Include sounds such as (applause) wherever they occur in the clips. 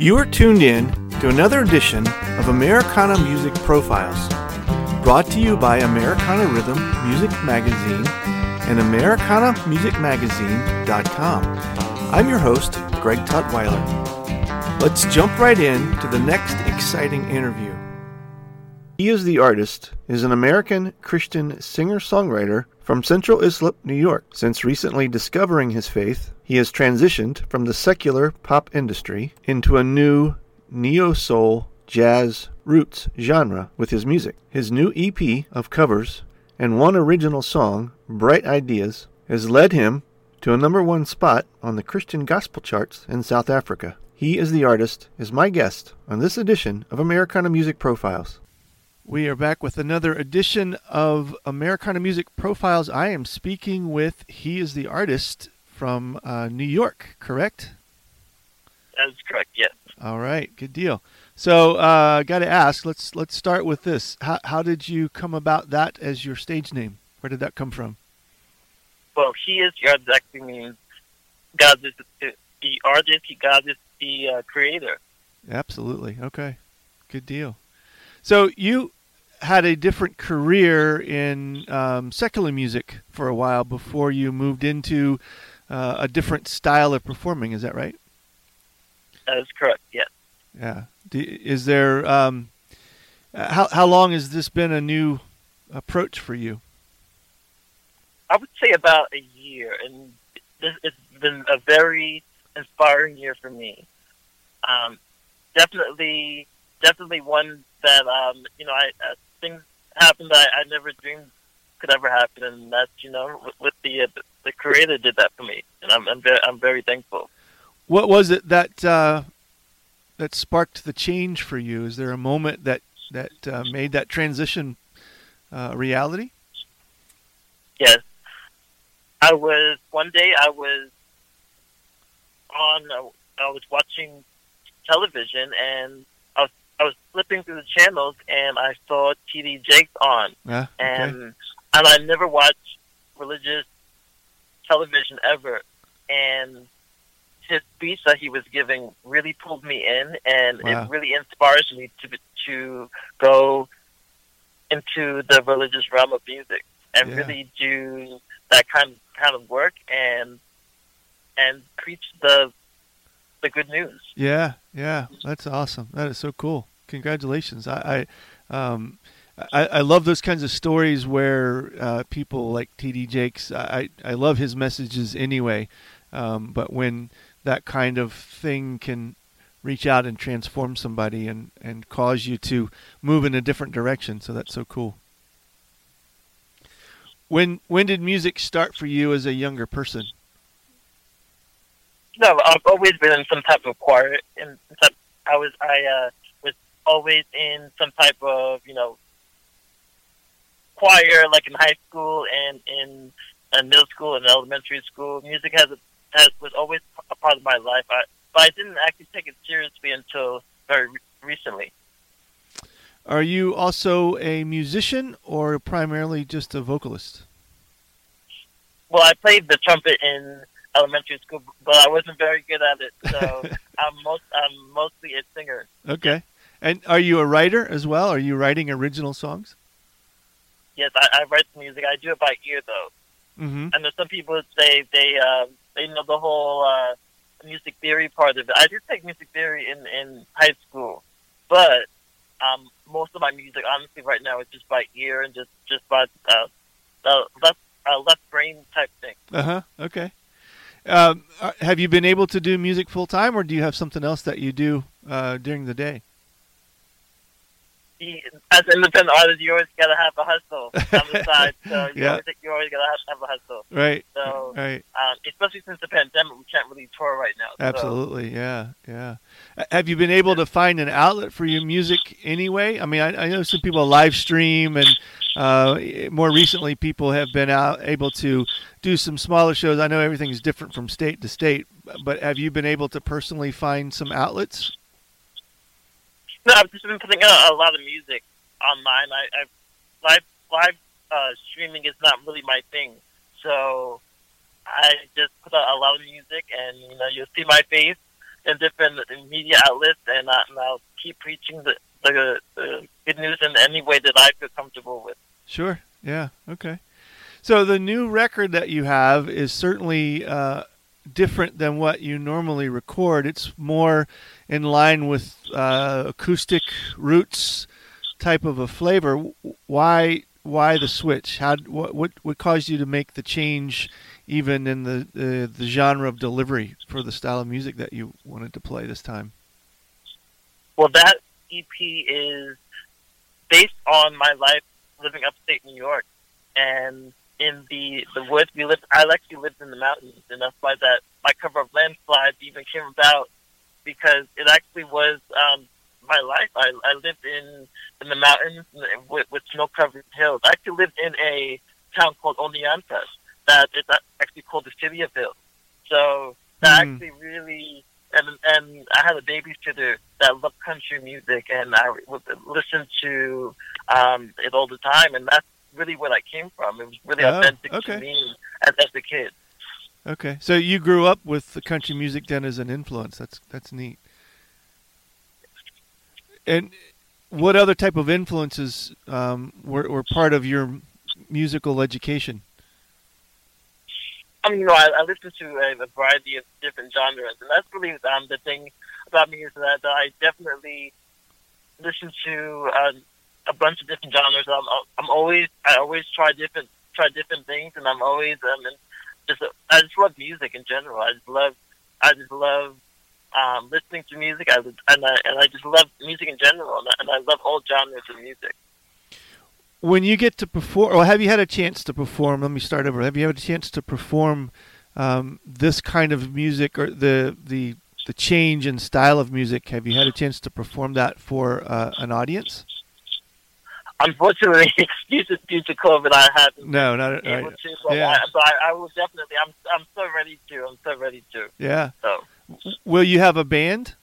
You are tuned in to another edition of Americana Music Profiles, brought to you by Americana Rhythm Music Magazine and AmericanaMusicMagazine.com. I'm your host, Greg Tutwiler. Let's jump right in to the next exciting interview. He is the artist, is an American Christian singer-songwriter from Central Islip, New York. Since recently discovering his faith, he has transitioned from the secular pop industry into a new neo-soul jazz roots genre with his music. His new EP of covers and one original song, Bright Ideas, has led him to a number one spot on the Christian gospel charts in South Africa. He is the artist, is my guest on this edition of Americana Music Profiles. We are back with another edition of Americana Music Profiles. I am speaking with He is the Artist from uh, New York, correct? That is correct, yes. All right, good deal. So, uh, got to ask. Let's let's start with this. How how did you come about that as your stage name? Where did that come from? Well, he is God actually means God is the, the artist. He God is the uh, creator. Absolutely. Okay. Good deal. So you had a different career in um, secular music for a while before you moved into uh, a different style of performing. Is that right? That is correct. Yes. Yeah. Is there um, how how long has this been a new approach for you? I would say about a year, and this it's been a very inspiring year for me. Um, definitely, definitely one that um, you know I, uh, things happened that I, I never dreamed could ever happen, and that's you know with, with the uh, the creator did that for me, and I'm I'm very, I'm very thankful. What was it that uh, that sparked the change for you? Is there a moment that that uh, made that transition uh, reality? Yes, I was one day I was on I was watching television and I was flipping through the channels and I saw TD Jakes on, yeah, okay. and and I never watched religious television ever, and his speech that he was giving really pulled me in, and Wow. it really inspires me to to go into the religious realm of music and Yeah. really do that kind kind of work and and preach the the good news. Yeah, yeah, that's awesome. That is so cool. Congratulations. I, I, um, I, I love those kinds of stories where uh, people like T.D. Jakes. I, I love his messages anyway, um, but when that kind of thing can reach out and transform somebody and, and cause you to move in a different direction, so that's so cool. When when did music start for you as a younger person? No, I've always been in some type of choir. And some, I was I uh, was always in some type of you know choir, like in high school and in, in middle school and elementary school. Music has a, has was always a part of my life. I, but I didn't actually take it seriously until very recently. Are you also a musician or primarily just a vocalist? Well, I played the trumpet in elementary school, but I wasn't very good at it. So (laughs) I'm most I'm mostly a singer. Okay. And are you a writer as well? Are you writing original songs? Yes, I, I write the music. I do it by ear though. Mm-hmm. and there's some people that say they uh, they know the whole uh, music theory part of it. I did take music theory in in high school, but um, most of my music, honestly, right now is just by ear and just just by uh, uh, left uh, left brain type thing. Uh huh. Okay. Um, uh, have you been able to do music full time, or do you have something else that you do uh, during the day? As an independent artist, you always gotta have a hustle on the (laughs) side. So you Yeah. always you always gotta have, have a hustle. Right. So Right. um, especially since the pandemic, we can't really tour right now. So, Absolutely. Yeah. Yeah. Have you been able to find an outlet for your music anyway? I mean, I, I know some people live stream, and uh, more recently, people have been out able to do some smaller shows. I know everything is different from state to state, but have you been able to personally find some outlets? No, I've just been putting out a lot of music online. I, I live live uh, streaming is not really my thing, so I just put out a lot of music, and you know you'll see my face in different media outlets, and, I, and I'll keep preaching the, the, good news in any way that I feel comfortable with. Sure. Yeah. Okay. So the new record that you have is certainly uh, different than what you normally record. It's more in line with uh, acoustic roots type of a flavor. Why why the switch? How what what caused you to make the change, even in the the, the genre of delivery for the style of music that you wanted to play this time? Well, that EP is based on my life living upstate New York, and in the the woods we lived. I actually lived in the mountains, and that's why that my cover of Landslides even came about because it actually was um, my life. I, I lived in in the mountains with, with snow covered hills. I actually lived in a town called Oneonta that is actually called the City of Hills. So that mm. actually really and and I had a babysitter that loved country music, and I would listen to um, it all the time, and that's really where I came from. It was really oh, authentic okay. to me as, as a kid. Okay, so you grew up with the country music then as an influence. That's that's neat. And what other type of influences um, were, were part of your musical education? I mean, you know, I, I listen to a, variety of different genres, and that's really um, the thing about me is that, I definitely listen to uh, a bunch of different genres. I'm, I'm always, I always try different, try different things, and I'm always, um, and just, I just love music in general. I just love, I just love um, listening to music. I and I and I just love music in general, and I, and I love all genres of music. When you get to perform, or have you had a chance to perform? Let me start over. Have you had a chance to perform um, this kind of music, or the the the change in style of music? Have you had a chance to perform that for uh, an audience? Unfortunately, excuses due to COVID, I haven't. No, not able right. to. But, yeah. I, but I, I will definitely. I'm. I'm so ready to. I'm so ready to. Yeah. So. Will you have a band?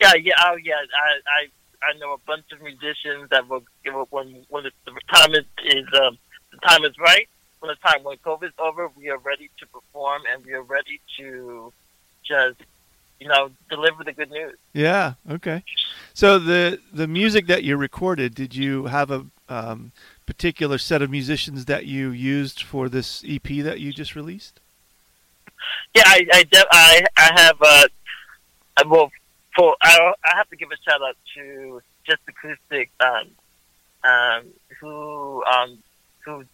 Yeah, yeah, oh yeah. I I I know a bunch of musicians that will give up when when the, the time is is um, the time is right. When the time when COVID's over, we are ready to perform and we are ready to just you know deliver the good news. Yeah. Okay. So the the music that you recorded, did you have a um, particular set of musicians that you used for this EP that you just released? Yeah, I I, I, I have uh, well for I I have to give a shout out to Just Acoustic um um who um who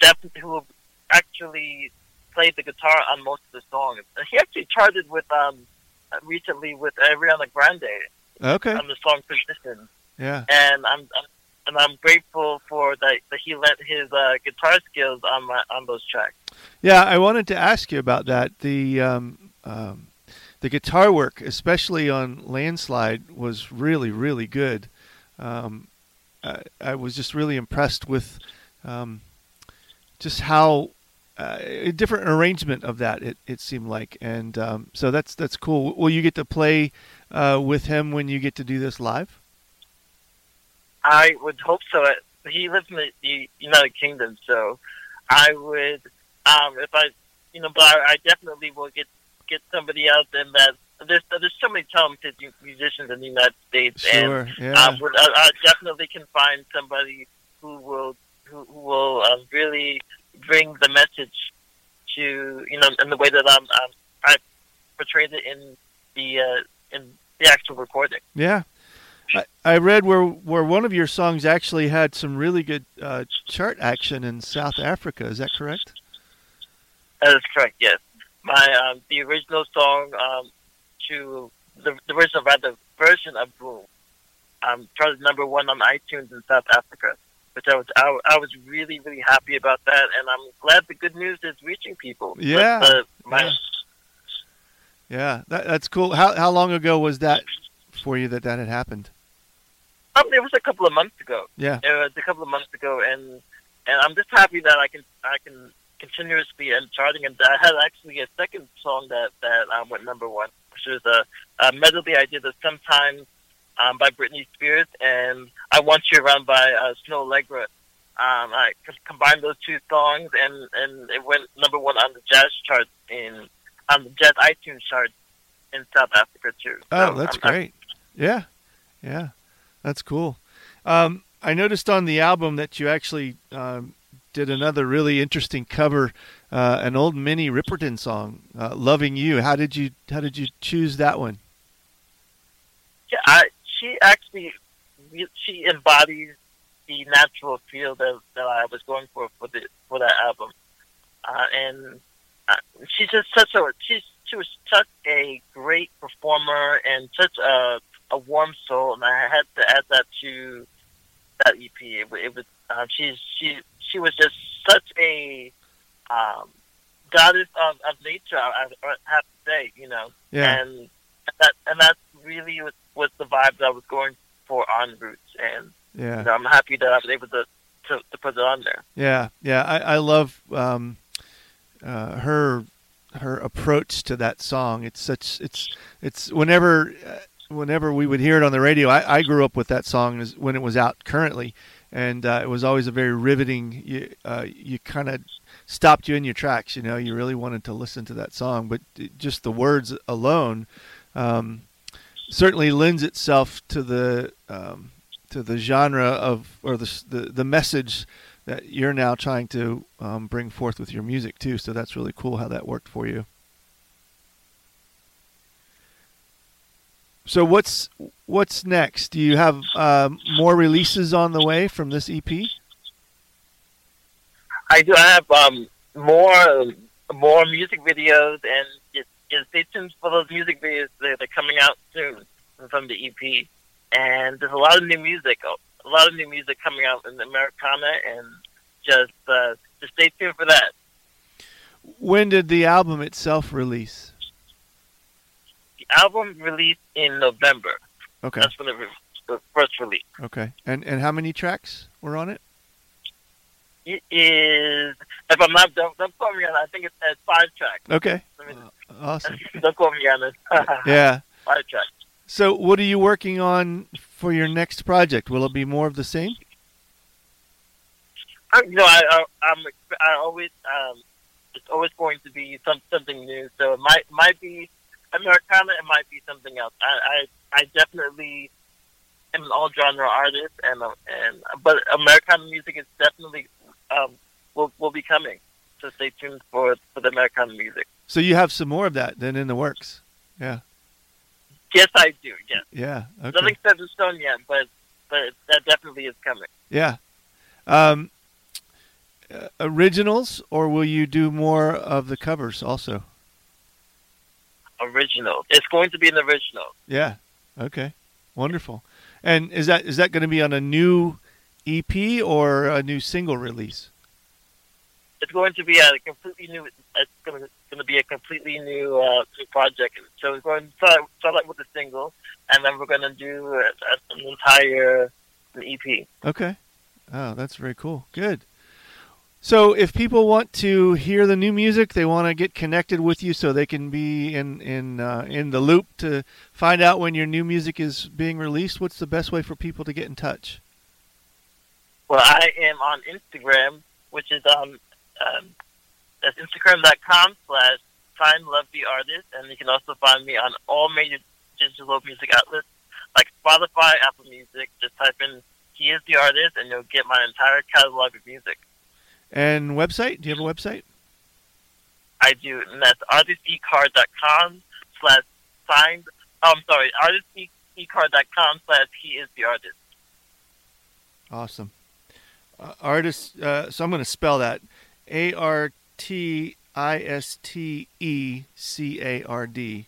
definitely who actually played the guitar on most of the songs. And He actually charted with um recently with Ariana Grande. Okay. On the song Position. Yeah. And I'm, I'm and I'm grateful for that that he lent his uh, guitar skills on my on those tracks. Yeah, I wanted to ask you about that. The um, um, the guitar work, especially on Landslide, was really really good. Um, I, I, was just really impressed with um, just how uh, a different arrangement of that it, it seemed like, and um, so that's that's cool. Will you get to play uh, with him when you get to do this live? I would hope so. He lives in the United Kingdom, so I would, um, if I, you know, but I, I definitely will get get somebody else in that. There's there's so many talented musicians in the United States, sure, and yeah. um, I, I definitely can find somebody who will who, who will um, really bring the message to you know in the way that I'm, um, I portrayed it in the uh, in the actual recording. Yeah, I, I read where where one of your songs actually had some really good uh, chart action in South Africa. Is that correct? That is correct. Yes, my um, the original song um, to the, the original rather version of Boom um, charted number one on iTunes in South Africa, which I was I, I, was really really happy about that, and I'm glad the good news is reaching people. Yeah, uh, my, yeah, yeah that, that's cool. How how long ago was that for you that that had happened? Um, it was a couple of months ago. Yeah, it was a couple of months ago, and and I'm just happy that I can I can continuously and charting. And I had actually a second song that that um, went number one, which was a, a medley I did of sometimes um, by Britney Spears and I Want You Around by uh, Snoh Aalegra. Um, I combined those two songs, and and it went number one on the jazz chart in on the jazz iTunes chart in South Africa too. Oh, that's I'm, great. I'm, yeah, yeah, that's cool. Um, I noticed on the album that you actually um, did another really interesting cover, uh, an old Minnie Riperton song, uh, "Loving You." How did you How did you choose that one? Yeah, I, she actually she embodies the natural feel that, that I was going for for the for that album, uh, and uh, she's just such a she's she was such a great performer and such a a warm soul, and I had to add that to that EP. It, it was uh, she's she she was just such a um, goddess of, of nature. I, I have to say, you know, yeah. and that and that's really was, was the vibe that I was going for on Roots, and yeah, you know, I'm happy that I was able to, to, to put it on there. Yeah, yeah, I, I love um, uh, her her approach to that song. It's such it's it's whenever uh, whenever we would hear it on the radio. I, I grew up with that song when it was out currently, and uh, it was always a very riveting. You uh, you kind of stopped you in your tracks. You know, you really wanted to listen to that song, but just the words alone um, certainly lends itself to the um, to the genre of or the the, the message that you're now trying to um, bring forth with your music too. So that's really cool how that worked for you. So what's what's next? Do you have um, more releases on the way from this EP? I do. I have um, more more music videos, and just, just stay tuned for those music videos. They're, they're coming out soon from the EP, and there's a lot of new music. A lot of new music coming out in Americana, and just uh, just stay tuned for that. When did the album itself release? Album released in November. Okay. That's when it the first release. Okay. And and how many tracks were on it? It is, if I'm not, don't, don't quote me on it. I think it's, it's five tracks. Okay. Me, uh, awesome. (laughs) don't quote me on it. (laughs) yeah. Five tracks. So, what are you working on for your next project? Will it be more of the same? I, you know, I, I, I'm, I always, um, it's always going to be some, something new. So it might, might be Americana, it might be something else. I, I, I definitely am an all genre artist, and uh, and but Americana music is definitely um, will will be coming. So stay tuned for for the Americana music. So you have some more of that than in the works, yeah. Yes, I do. Yes. Yeah. Okay. Nothing set in stone yet, but but that definitely is coming. Yeah. Um, uh, originals, or will you do more of the covers also? Original. It's going to be an original. Yeah. Okay. Wonderful. And is that is that going to be on a new EP or a new single release? It's going to be a completely new. It's going to, going to be a completely new, uh, new project. So we're going to start, start out with a single, and then we're going to do an entire an EP. Okay. Oh, that's very cool. Good. So, if people want to hear the new music, they want to get connected with you, so they can be in in uh, in the loop to find out when your new music is being released. What's the best way for people to get in touch? Well, I am on Instagram, which is um, um that's Instagram.com slash find love the artist, and you can also find me on all major digital music outlets like Spotify, Apple Music. Just type in "He is the artist," and you'll get my entire catalog of music. And website? Do you have a website? I do, and that's artistecard.com slash signed. Oh, I'm sorry, artistecard.com slash he is the artist. Awesome. Uh, artist, uh, so I'm going to spell that A R T I S T E C A R D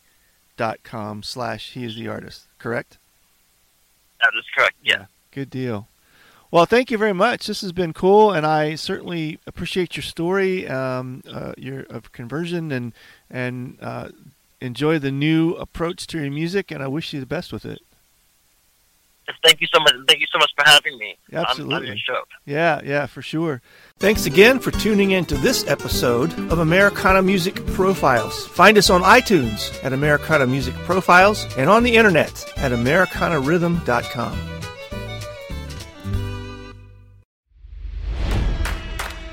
dot com slash he is the artist, correct? That is correct, yeah. yeah. Good deal. Well, thank you very much. This has been cool, and I certainly appreciate your story, um, uh, your of conversion, and and uh, enjoy the new approach to your music. And I wish you the best with it. Thank you so much. Thank you so much for having me. Absolutely. On, on your show. Yeah, yeah, for sure. Thanks again for tuning in to this episode of Americana Music Profiles. Find us on iTunes at Americana Music Profiles and on the internet at AmericanaRhythm.com.